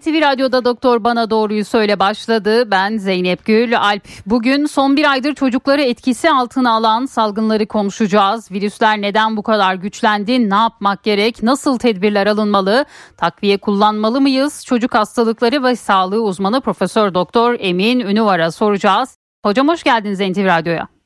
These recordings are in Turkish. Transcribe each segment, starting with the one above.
NTV Radyo'da Doktor Bana Doğruyu Söyle başladı. Ben Zeynep Gül Alp. Bugün son bir aydır çocukları etkisi altına alan salgınları konuşacağız. Virüsler neden bu kadar güçlendi? Ne yapmak gerek? Nasıl tedbirler alınmalı? Takviye kullanmalı mıyız? Çocuk hastalıkları ve sağlığı uzmanı Profesör Doktor Emin Ünüvar'a soracağız. Hocam hoş geldiniz NTV Radyo'ya.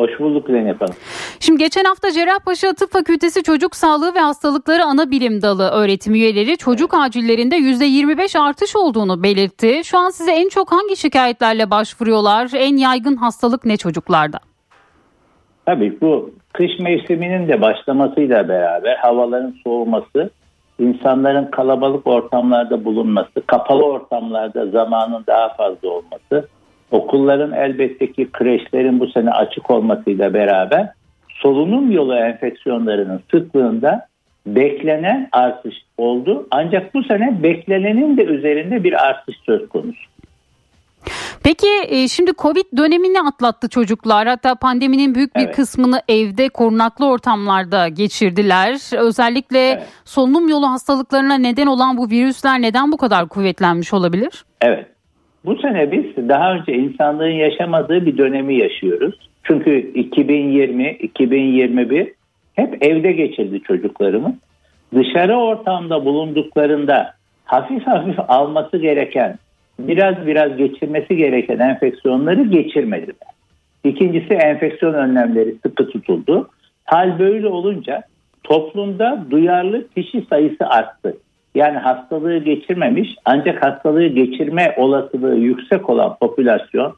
Hoş bulduk Zeynep Hanım. Şimdi geçen hafta Cerrahpaşa Tıp Fakültesi Çocuk Sağlığı ve Hastalıkları Ana Bilim Dalı öğretim üyeleri çocuk acillerinde %25 artış olduğunu belirtti. Şu an size en çok hangi şikayetlerle başvuruyorlar? En yaygın hastalık ne çocuklarda? Tabii bu kış mevsiminin de başlamasıyla beraber havaların soğuması, insanların kalabalık ortamlarda bulunması, kapalı ortamlarda zamanın daha fazla olması, Okulların elbette ki kreşlerin bu sene açık olmasıyla beraber solunum yolu enfeksiyonlarının sıklığında beklenen artış oldu. Ancak bu sene beklenenin de üzerinde bir artış söz konusu. Peki e, şimdi Covid dönemini atlattı çocuklar. Hatta pandeminin büyük bir evet. kısmını evde korunaklı ortamlarda geçirdiler. Özellikle evet. solunum yolu hastalıklarına neden olan bu virüsler neden bu kadar kuvvetlenmiş olabilir? Evet. Bu sene biz daha önce insanlığın yaşamadığı bir dönemi yaşıyoruz. Çünkü 2020, 2021 hep evde geçirdi çocuklarımız. Dışarı ortamda bulunduklarında hafif hafif alması gereken, biraz biraz geçirmesi gereken enfeksiyonları geçirmediler. İkincisi enfeksiyon önlemleri sıkı tutuldu. Hal böyle olunca toplumda duyarlı kişi sayısı arttı. Yani hastalığı geçirmemiş ancak hastalığı geçirme olasılığı yüksek olan popülasyon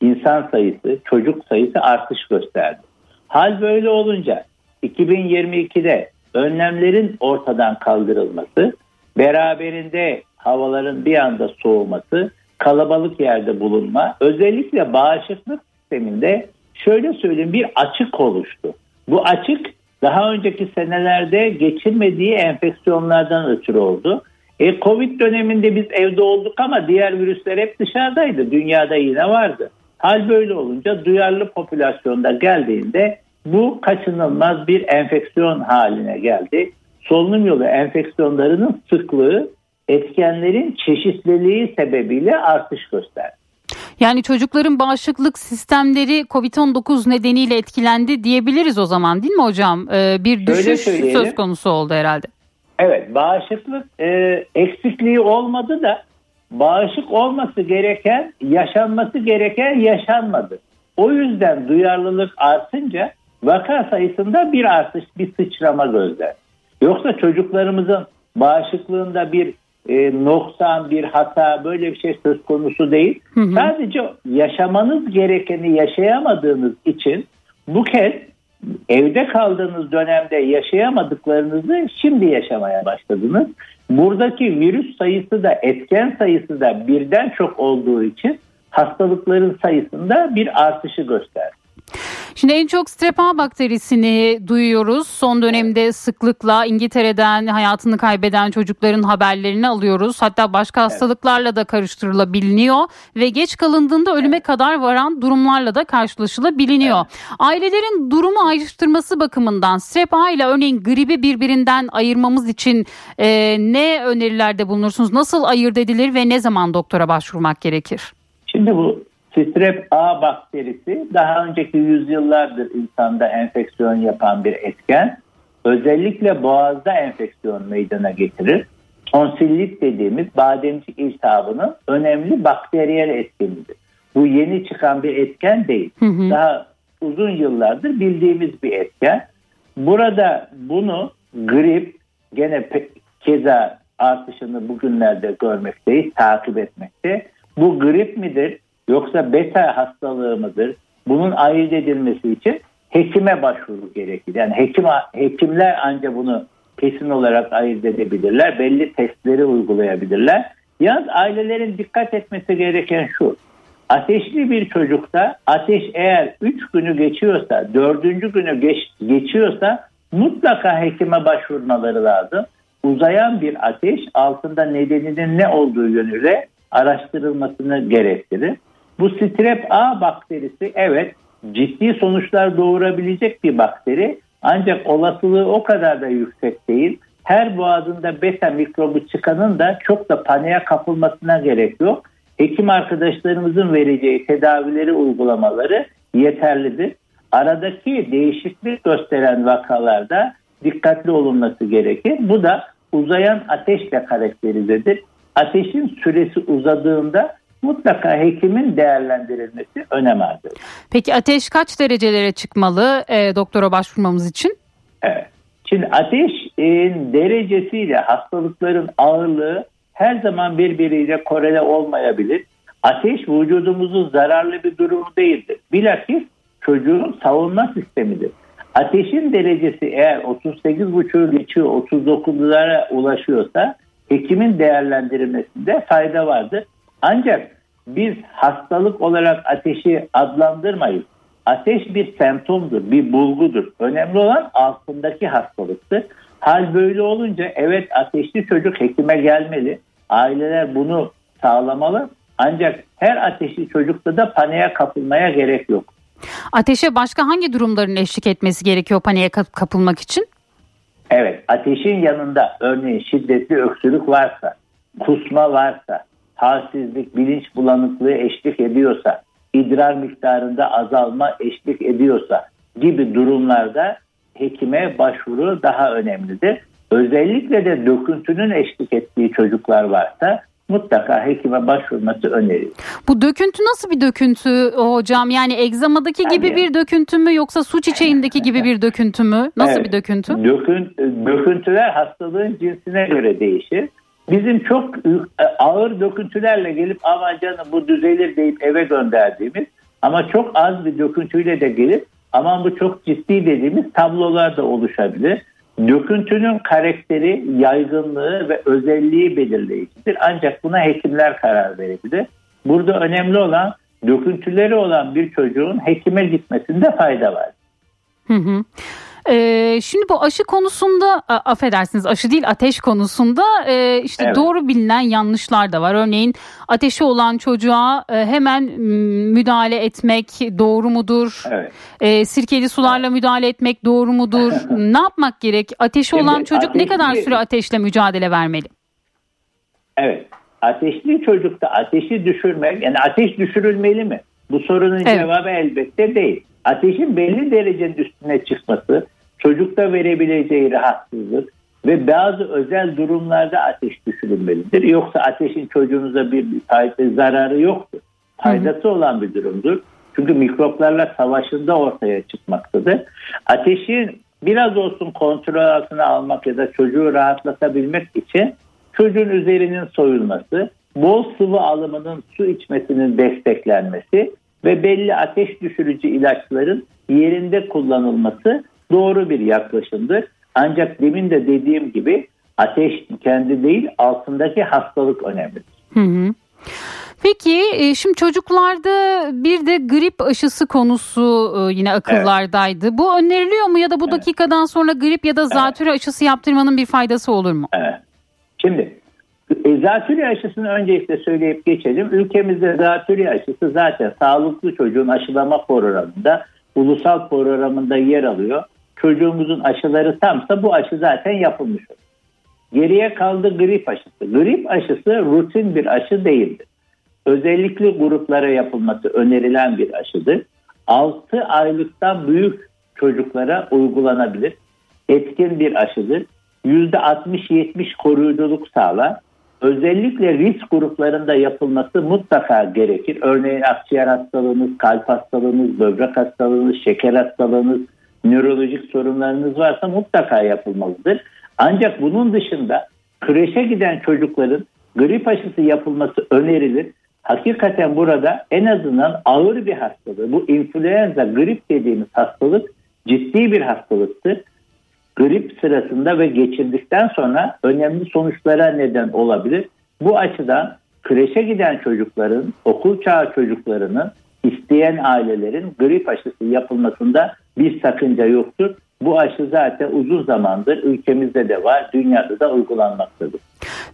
insan sayısı, çocuk sayısı artış gösterdi. Hal böyle olunca 2022'de önlemlerin ortadan kaldırılması, beraberinde havaların bir anda soğuması, kalabalık yerde bulunma, özellikle bağışıklık sisteminde şöyle söyleyeyim bir açık oluştu. Bu açık daha önceki senelerde geçirmediği enfeksiyonlardan ötürü oldu. E, Covid döneminde biz evde olduk ama diğer virüsler hep dışarıdaydı. Dünyada yine vardı. Hal böyle olunca duyarlı popülasyonda geldiğinde bu kaçınılmaz bir enfeksiyon haline geldi. Solunum yolu enfeksiyonlarının sıklığı etkenlerin çeşitliliği sebebiyle artış gösterdi. Yani çocukların bağışıklık sistemleri COVID-19 nedeniyle etkilendi diyebiliriz o zaman değil mi hocam? Ee, bir düşüş söz konusu oldu herhalde. Evet bağışıklık e, eksikliği olmadı da bağışık olması gereken yaşanması gereken yaşanmadı. O yüzden duyarlılık artınca vaka sayısında bir artış bir sıçrama gözler. Yoksa çocuklarımızın bağışıklığında bir e, noksan bir hata böyle bir şey söz konusu değil. Hı hı. Sadece yaşamanız gerekeni yaşayamadığınız için bu kez evde kaldığınız dönemde yaşayamadıklarınızı şimdi yaşamaya başladınız. Buradaki virüs sayısı da etken sayısı da birden çok olduğu için hastalıkların sayısında bir artışı gösterdi. Şimdi en çok strep A bakterisini duyuyoruz. Son dönemde sıklıkla İngiltere'den hayatını kaybeden çocukların haberlerini alıyoruz. Hatta başka hastalıklarla da karıştırılabiliyor ve geç kalındığında ölüme kadar varan durumlarla da karşılaşılabiliyor. Ailelerin durumu ayrıştırması bakımından strep A ile örneğin gribi birbirinden ayırmamız için e, ne önerilerde bulunursunuz? Nasıl ayırt edilir ve ne zaman doktora başvurmak gerekir? Şimdi bu Strep A bakterisi daha önceki yüzyıllardır insanda enfeksiyon yapan bir etken. Özellikle boğazda enfeksiyon meydana getirir. Tonsillit dediğimiz bademcik iltihabının önemli bakteriyel etkenidir. Bu yeni çıkan bir etken değil. Hı hı. Daha uzun yıllardır bildiğimiz bir etken. Burada bunu grip gene keza artışını bugünlerde görmekteyiz, takip etmekte. Bu grip midir? Yoksa beta hastalığı mıdır? Bunun ayırt edilmesi için hekime başvuru gerekir. Yani hekim hekimler ancak bunu kesin olarak ayırt edebilirler. Belli testleri uygulayabilirler. Yalnız ailelerin dikkat etmesi gereken şu. Ateşli bir çocukta ateş eğer 3 günü geçiyorsa, 4. günü geç, geçiyorsa mutlaka hekime başvurmaları lazım. Uzayan bir ateş altında nedeninin ne olduğu yönüyle araştırılmasını gerektirir. Bu strep A bakterisi evet ciddi sonuçlar doğurabilecek bir bakteri ancak olasılığı o kadar da yüksek değil. Her boğazında beta mikrobu çıkanın da çok da paniğe kapılmasına gerek yok. Hekim arkadaşlarımızın vereceği tedavileri uygulamaları yeterlidir. Aradaki değişiklik gösteren vakalarda dikkatli olunması gerekir. Bu da uzayan ateşle karakterizedir. Ateşin süresi uzadığında mutlaka hekimin değerlendirilmesi önem arz eder. Peki ateş kaç derecelere çıkmalı e, doktora başvurmamız için? Evet. Şimdi ateşin derecesiyle hastalıkların ağırlığı her zaman birbiriyle korele olmayabilir. Ateş vücudumuzun zararlı bir durumu değildir. Bilakis çocuğun savunma sistemidir. Ateşin derecesi eğer 38,5'u geçiyor 39'lara ulaşıyorsa hekimin değerlendirilmesinde fayda vardır. Ancak biz hastalık olarak ateşi adlandırmayız. Ateş bir semptomdur, bir bulgudur. Önemli olan altındaki hastalıktır. Hal böyle olunca evet ateşli çocuk hekime gelmeli. Aileler bunu sağlamalı. Ancak her ateşli çocukta da paniğe kapılmaya gerek yok. Ateşe başka hangi durumların eşlik etmesi gerekiyor paniğe kapılmak için? Evet ateşin yanında örneğin şiddetli öksürük varsa, kusma varsa, halsizlik, bilinç bulanıklığı eşlik ediyorsa, idrar miktarında azalma eşlik ediyorsa gibi durumlarda hekime başvuru daha önemlidir. Özellikle de döküntünün eşlik ettiği çocuklar varsa mutlaka hekime başvurması önerilir. Bu döküntü nasıl bir döküntü hocam? Yani egzamadaki yani, gibi bir döküntü mü yoksa su çiçeğindeki gibi bir döküntü mü? Nasıl evet, bir döküntü? Dökün, döküntüler hastalığın cinsine göre değişir. Bizim çok ağır döküntülerle gelip ama canım bu düzelir deyip eve gönderdiğimiz ama çok az bir döküntüyle de gelip aman bu çok ciddi dediğimiz tablolar da oluşabilir. Döküntünün karakteri, yaygınlığı ve özelliği belirleyicidir. Ancak buna hekimler karar verebilir. Burada önemli olan döküntüleri olan bir çocuğun hekime gitmesinde fayda var. Hı hı. Ee, şimdi bu aşı konusunda affedersiniz aşı değil ateş konusunda e, işte evet. doğru bilinen yanlışlar da var. Örneğin ateşi olan çocuğa e, hemen müdahale etmek doğru mudur? Evet. E, sirkeli sularla müdahale etmek doğru mudur? ne yapmak gerek? Ateşi Şimdi, olan çocuk ateşli, ne kadar süre ateşle mücadele vermeli? Evet. Ateşli çocukta ateşi düşürmek yani ateş düşürülmeli mi? Bu sorunun evet. cevabı elbette değil. Ateşin belli derecenin üstüne çıkması çocukta verebileceği rahatsızlık ve bazı özel durumlarda ateş düşürülmelidir. Yoksa ateşin çocuğunuza bir zararı yoktur. Faydası olan bir durumdur. Çünkü mikroplarla savaşında ortaya çıkmaktadır. Ateşin biraz olsun kontrol altına almak ya da çocuğu rahatlatabilmek için çocuğun üzerinin soyulması, bol sıvı alımının su içmesinin desteklenmesi ve belli ateş düşürücü ilaçların yerinde kullanılması doğru bir yaklaşımdır. Ancak demin de dediğim gibi ateş kendi değil altındaki hastalık önemlidir. Hı hı. Peki e, şimdi çocuklarda bir de grip aşısı konusu e, yine akıllardaydı. Evet. Bu öneriliyor mu ya da bu evet. dakikadan sonra grip ya da zatürre evet. aşısı yaptırmanın bir faydası olur mu? Evet. Şimdi e, zatürre aşısını öncelikle söyleyip geçelim. Ülkemizde zatürre aşısı zaten sağlıklı çocuğun aşılama programında, ulusal programında yer alıyor çocuğumuzun aşıları tamsa bu aşı zaten yapılmış olur. Geriye kaldı grip aşısı. Grip aşısı rutin bir aşı değildir. Özellikle gruplara yapılması önerilen bir aşıdır. 6 aylıktan büyük çocuklara uygulanabilir. Etkin bir aşıdır. %60-70 koruyuculuk sağlar. Özellikle risk gruplarında yapılması mutlaka gerekir. Örneğin akciğer hastalığınız, kalp hastalığınız, böbrek hastalığınız, şeker hastalığınız, nörolojik sorunlarınız varsa mutlaka yapılmalıdır. Ancak bunun dışında kreşe giden çocukların grip aşısı yapılması önerilir. Hakikaten burada en azından ağır bir hastalığı, bu influenza, grip dediğimiz hastalık ciddi bir hastalıktır. Grip sırasında ve geçirdikten sonra önemli sonuçlara neden olabilir. Bu açıdan kreşe giden çocukların, okul çağı çocuklarının isteyen ailelerin grip aşısı yapılmasında bir sakınca yoktur. Bu aşı zaten uzun zamandır ülkemizde de var, dünyada da uygulanmaktadır.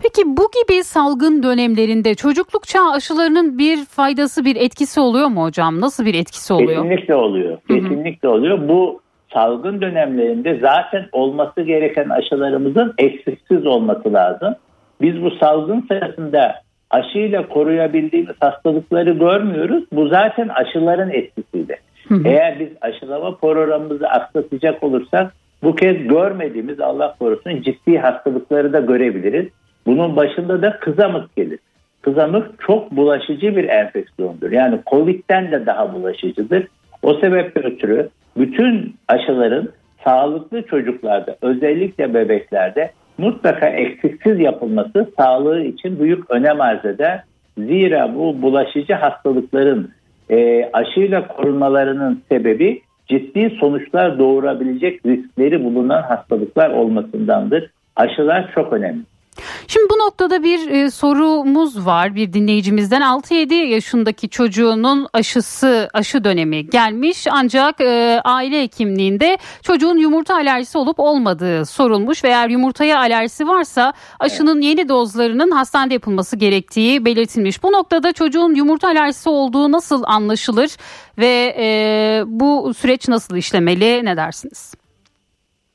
Peki bu gibi salgın dönemlerinde çocukluk çağı aşılarının bir faydası bir etkisi oluyor mu hocam? Nasıl bir etkisi oluyor? Kesinlikle oluyor. Kesinlikle oluyor. Bu salgın dönemlerinde zaten olması gereken aşılarımızın eksiksiz olması lazım. Biz bu salgın sırasında aşıyla koruyabildiğimiz hastalıkları görmüyoruz. Bu zaten aşıların etkisiyle. Eğer biz aşılama programımızı aksatacak olursak bu kez görmediğimiz Allah korusun ciddi hastalıkları da görebiliriz. Bunun başında da kızamık gelir. Kızamık çok bulaşıcı bir enfeksiyondur. Yani Covid'den de daha bulaşıcıdır. O sebeple ötürü bütün aşıların sağlıklı çocuklarda özellikle bebeklerde mutlaka eksiksiz yapılması sağlığı için büyük önem arz eder. Zira bu bulaşıcı hastalıkların e, aşıyla korunmalarının sebebi ciddi sonuçlar doğurabilecek riskleri bulunan hastalıklar olmasındandır. Aşılar çok önemli. Şimdi bu noktada bir e, sorumuz var bir dinleyicimizden 6-7 yaşındaki çocuğunun aşısı aşı dönemi gelmiş ancak e, aile hekimliğinde çocuğun yumurta alerjisi olup olmadığı sorulmuş ve eğer yumurtaya alerjisi varsa aşının yeni dozlarının hastanede yapılması gerektiği belirtilmiş. Bu noktada çocuğun yumurta alerjisi olduğu nasıl anlaşılır ve e, bu süreç nasıl işlemeli ne dersiniz?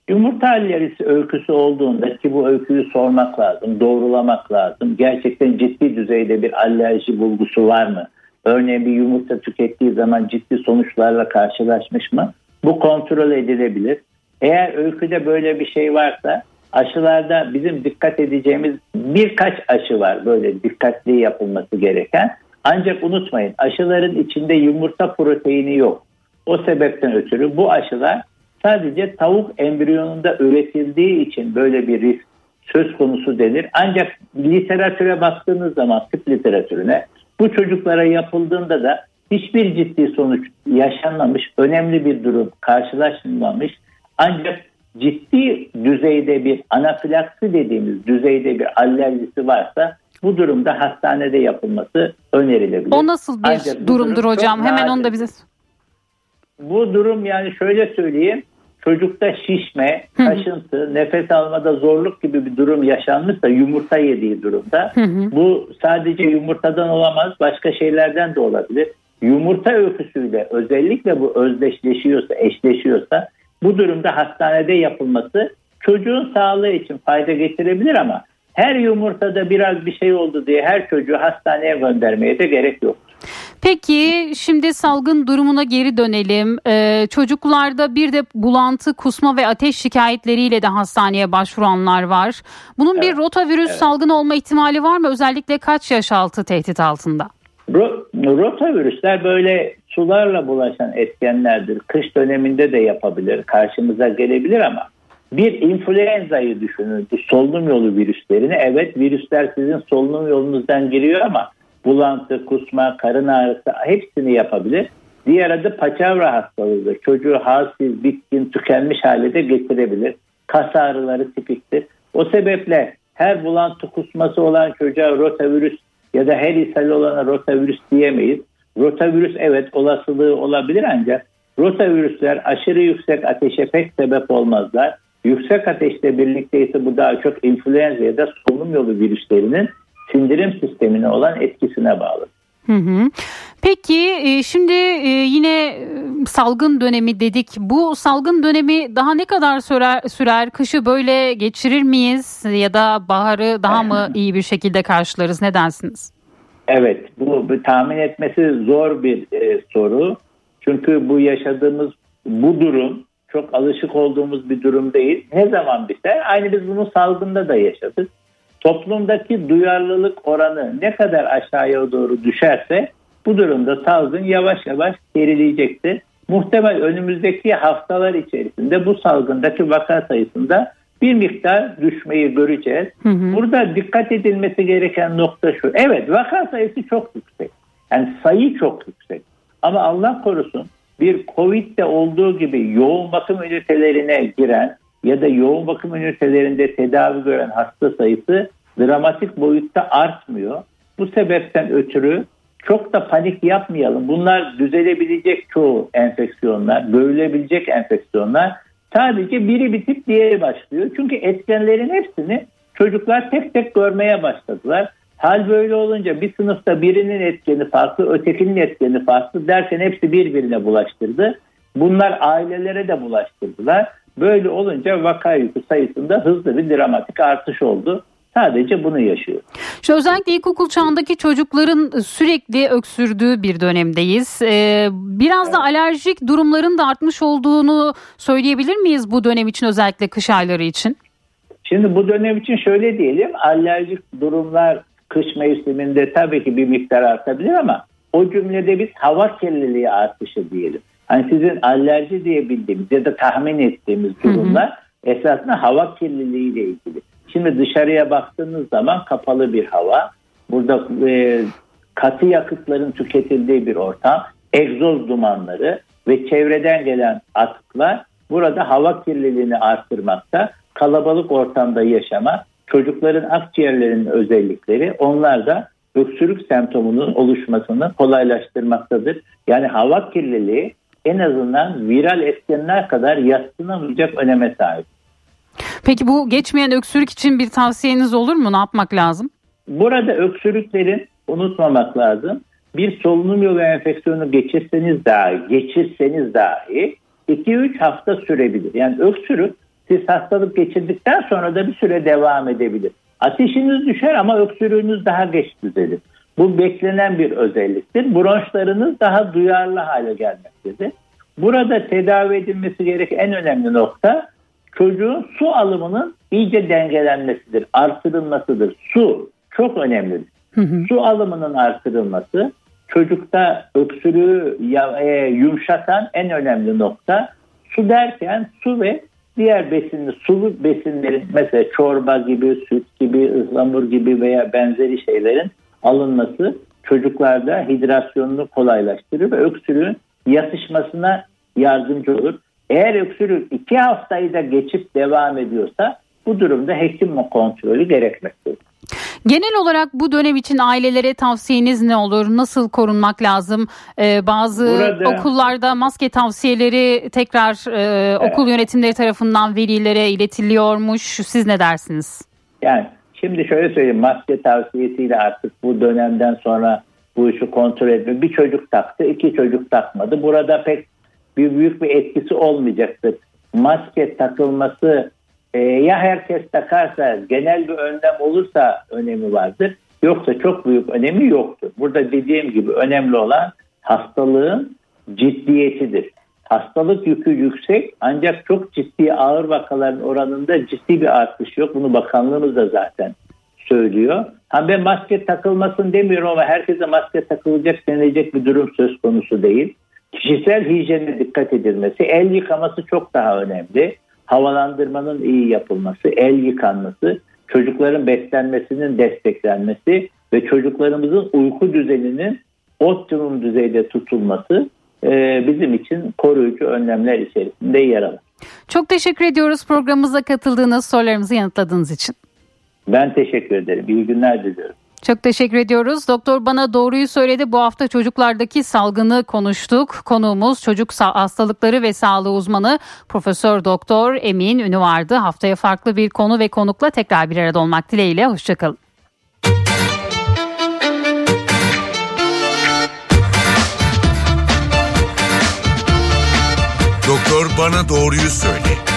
Yumurta alerjisi öyküsü olduğunda ki bu öyküyü sormak lazım, doğrulamak lazım. Gerçekten ciddi düzeyde bir alerji bulgusu var mı? Örneğin bir yumurta tükettiği zaman ciddi sonuçlarla karşılaşmış mı? Bu kontrol edilebilir. Eğer öyküde böyle bir şey varsa aşılarda bizim dikkat edeceğimiz birkaç aşı var böyle dikkatli yapılması gereken. Ancak unutmayın aşıların içinde yumurta proteini yok. O sebepten ötürü bu aşılar sadece tavuk embriyonunda üretildiği için böyle bir risk söz konusu denir. Ancak literatüre baktığınız zaman tıp literatürüne bu çocuklara yapıldığında da hiçbir ciddi sonuç yaşanmamış, önemli bir durum karşılaşılmamış. Ancak ciddi düzeyde bir anafilaksi dediğimiz düzeyde bir alerjisi varsa bu durumda hastanede yapılması önerilebilir. O nasıl bir Ancak durumdur durum hocam? Hemen onu da bize bu durum yani şöyle söyleyeyim çocukta şişme, kaşıntı, nefes almada zorluk gibi bir durum yaşanmışsa yumurta yediği durumda bu sadece yumurtadan olamaz başka şeylerden de olabilir. Yumurta öyküsüyle özellikle bu özdeşleşiyorsa, eşleşiyorsa bu durumda hastanede yapılması çocuğun sağlığı için fayda getirebilir ama her yumurtada biraz bir şey oldu diye her çocuğu hastaneye göndermeye de gerek yok. Peki şimdi salgın durumuna geri dönelim. Ee, çocuklarda bir de bulantı, kusma ve ateş şikayetleriyle de hastaneye başvuranlar var. Bunun evet. bir rotavirüs evet. salgını olma ihtimali var mı? Özellikle kaç yaş altı tehdit altında? rotavirüsler böyle sularla bulaşan etkenlerdir. Kış döneminde de yapabilir, karşımıza gelebilir ama bir influenza'yı düşünün. Solunum yolu virüslerini. Evet virüsler sizin solunum yolunuzdan giriyor ama bulantı, kusma, karın ağrısı hepsini yapabilir. Diğer adı paçavra hastalığıdır. Çocuğu halsiz, bitkin, tükenmiş hale de getirebilir. Kas ağrıları tipiktir. O sebeple her bulantı kusması olan çocuğa rotavirüs ya da her ishal olana rotavirüs diyemeyiz. Rotavirüs evet olasılığı olabilir ancak rotavirüsler aşırı yüksek ateşe pek sebep olmazlar. Yüksek ateşle birlikte ise bu daha çok influenza ya da solunum yolu virüslerinin sindirim sistemine olan etkisine bağlı. Hı hı. Peki e, şimdi e, yine e, salgın dönemi dedik. Bu salgın dönemi daha ne kadar sürer? sürer? Kışı böyle geçirir miyiz ya da baharı daha mı iyi bir şekilde karşılarız? Ne dersiniz? Evet, bu, bu tahmin etmesi zor bir e, soru. Çünkü bu yaşadığımız bu durum çok alışık olduğumuz bir durum değil. Ne zaman biter? Aynı biz bunu salgında da yaşadık toplumdaki duyarlılık oranı ne kadar aşağıya doğru düşerse bu durumda salgın yavaş yavaş gerileyecektir. Muhtemel önümüzdeki haftalar içerisinde bu salgındaki vaka sayısında bir miktar düşmeyi göreceğiz. Hı hı. Burada dikkat edilmesi gereken nokta şu. Evet vaka sayısı çok yüksek. Yani sayı çok yüksek. Ama Allah korusun bir Covid'de olduğu gibi yoğun bakım ünitelerine giren ya da yoğun bakım ünitelerinde tedavi gören hasta sayısı dramatik boyutta artmıyor. Bu sebepten ötürü çok da panik yapmayalım. Bunlar düzelebilecek çoğu enfeksiyonlar, görülebilecek enfeksiyonlar. Sadece biri bitip diğeri başlıyor. Çünkü etkenlerin hepsini çocuklar tek tek görmeye başladılar. Hal böyle olunca bir sınıfta birinin etkeni farklı, ötekinin etkeni farklı derken hepsi birbirine bulaştırdı. Bunlar ailelere de bulaştırdılar. Böyle olunca vaka yükü sayısında hızlı bir dramatik artış oldu. Sadece bunu yaşıyor. Şu özellikle ilkokul çağındaki çocukların sürekli öksürdüğü bir dönemdeyiz. Ee, biraz da alerjik durumların da artmış olduğunu söyleyebilir miyiz bu dönem için özellikle kış ayları için? Şimdi bu dönem için şöyle diyelim alerjik durumlar kış mevsiminde tabii ki bir miktar artabilir ama o cümlede biz hava kirliliği artışı diyelim. Hani sizin alerji diye bildiğimiz ya da tahmin ettiğimiz durumlar hı hı. esasında hava kirliliği ile ilgili. Şimdi dışarıya baktığınız zaman kapalı bir hava. Burada e, katı yakıtların tüketildiği bir ortam. Egzoz dumanları ve çevreden gelen atıklar burada hava kirliliğini arttırmakta. Kalabalık ortamda yaşamak, çocukların akciğerlerinin özellikleri onlar da öksürük semptomunun oluşmasını kolaylaştırmaktadır. Yani hava kirliliği en azından viral etkenler kadar yatsınamayacak öneme sahip. Peki bu geçmeyen öksürük için bir tavsiyeniz olur mu? Ne yapmak lazım? Burada öksürüklerin unutmamak lazım. Bir solunum yolu enfeksiyonu geçirseniz dahi, geçirseniz dahi 2-3 hafta sürebilir. Yani öksürük siz hastalık geçirdikten sonra da bir süre devam edebilir. Ateşiniz düşer ama öksürüğünüz daha geç düzelir. Bu beklenen bir özelliktir. Bronşlarınız daha duyarlı hale gelmektedir. Burada tedavi edilmesi gereken en önemli nokta çocuğun su alımının iyice dengelenmesidir, artırılmasıdır. Su çok önemlidir. Hı hı. Su alımının artırılması çocukta öksürüğü e, yumuşatan en önemli nokta. Su derken su ve diğer besinli sulu besinlerin mesela çorba gibi, süt gibi, ıhlamur gibi veya benzeri şeylerin alınması çocuklarda hidrasyonunu kolaylaştırır ve öksürüğün yatışmasına yardımcı olur. Eğer öksürük iki haftayı da geçip devam ediyorsa bu durumda hekim kontrolü gerekmektedir. Genel olarak bu dönem için ailelere tavsiyeniz ne olur? Nasıl korunmak lazım? Ee, bazı Burada, okullarda maske tavsiyeleri tekrar e, evet. okul yönetimleri tarafından velilere iletiliyormuş. Siz ne dersiniz? Yani şimdi şöyle söyleyeyim maske tavsiyesiyle artık bu dönemden sonra bu işi kontrol etme. Bir çocuk taktı, iki çocuk takmadı. Burada pek bir büyük bir etkisi olmayacaktır. Maske takılması e, ya herkes takarsa genel bir önlem olursa önemi vardır. Yoksa çok büyük önemi yoktur. Burada dediğim gibi önemli olan hastalığın ciddiyetidir. Hastalık yükü yüksek ancak çok ciddi ağır vakaların oranında ciddi bir artış yok. Bunu bakanlığımız da zaten söylüyor. Ha ben maske takılmasın demiyorum ama herkese maske takılacak denilecek bir durum söz konusu değil. Kişisel hijyene dikkat edilmesi, el yıkaması çok daha önemli. Havalandırmanın iyi yapılması, el yıkanması, çocukların beslenmesinin desteklenmesi ve çocuklarımızın uyku düzeninin optimum düzeyde tutulması e, bizim için koruyucu önlemler içerisinde yer alır. Çok teşekkür ediyoruz programımıza katıldığınız sorularımızı yanıtladığınız için. Ben teşekkür ederim. İyi günler diliyorum. Çok teşekkür ediyoruz. Doktor bana doğruyu söyledi. Bu hafta çocuklardaki salgını konuştuk. Konuğumuz çocuk hastalıkları ve sağlığı uzmanı Profesör Doktor Emin Ünü vardı. Haftaya farklı bir konu ve konukla tekrar bir arada olmak dileğiyle. Hoşçakalın. Doktor bana doğruyu söyle.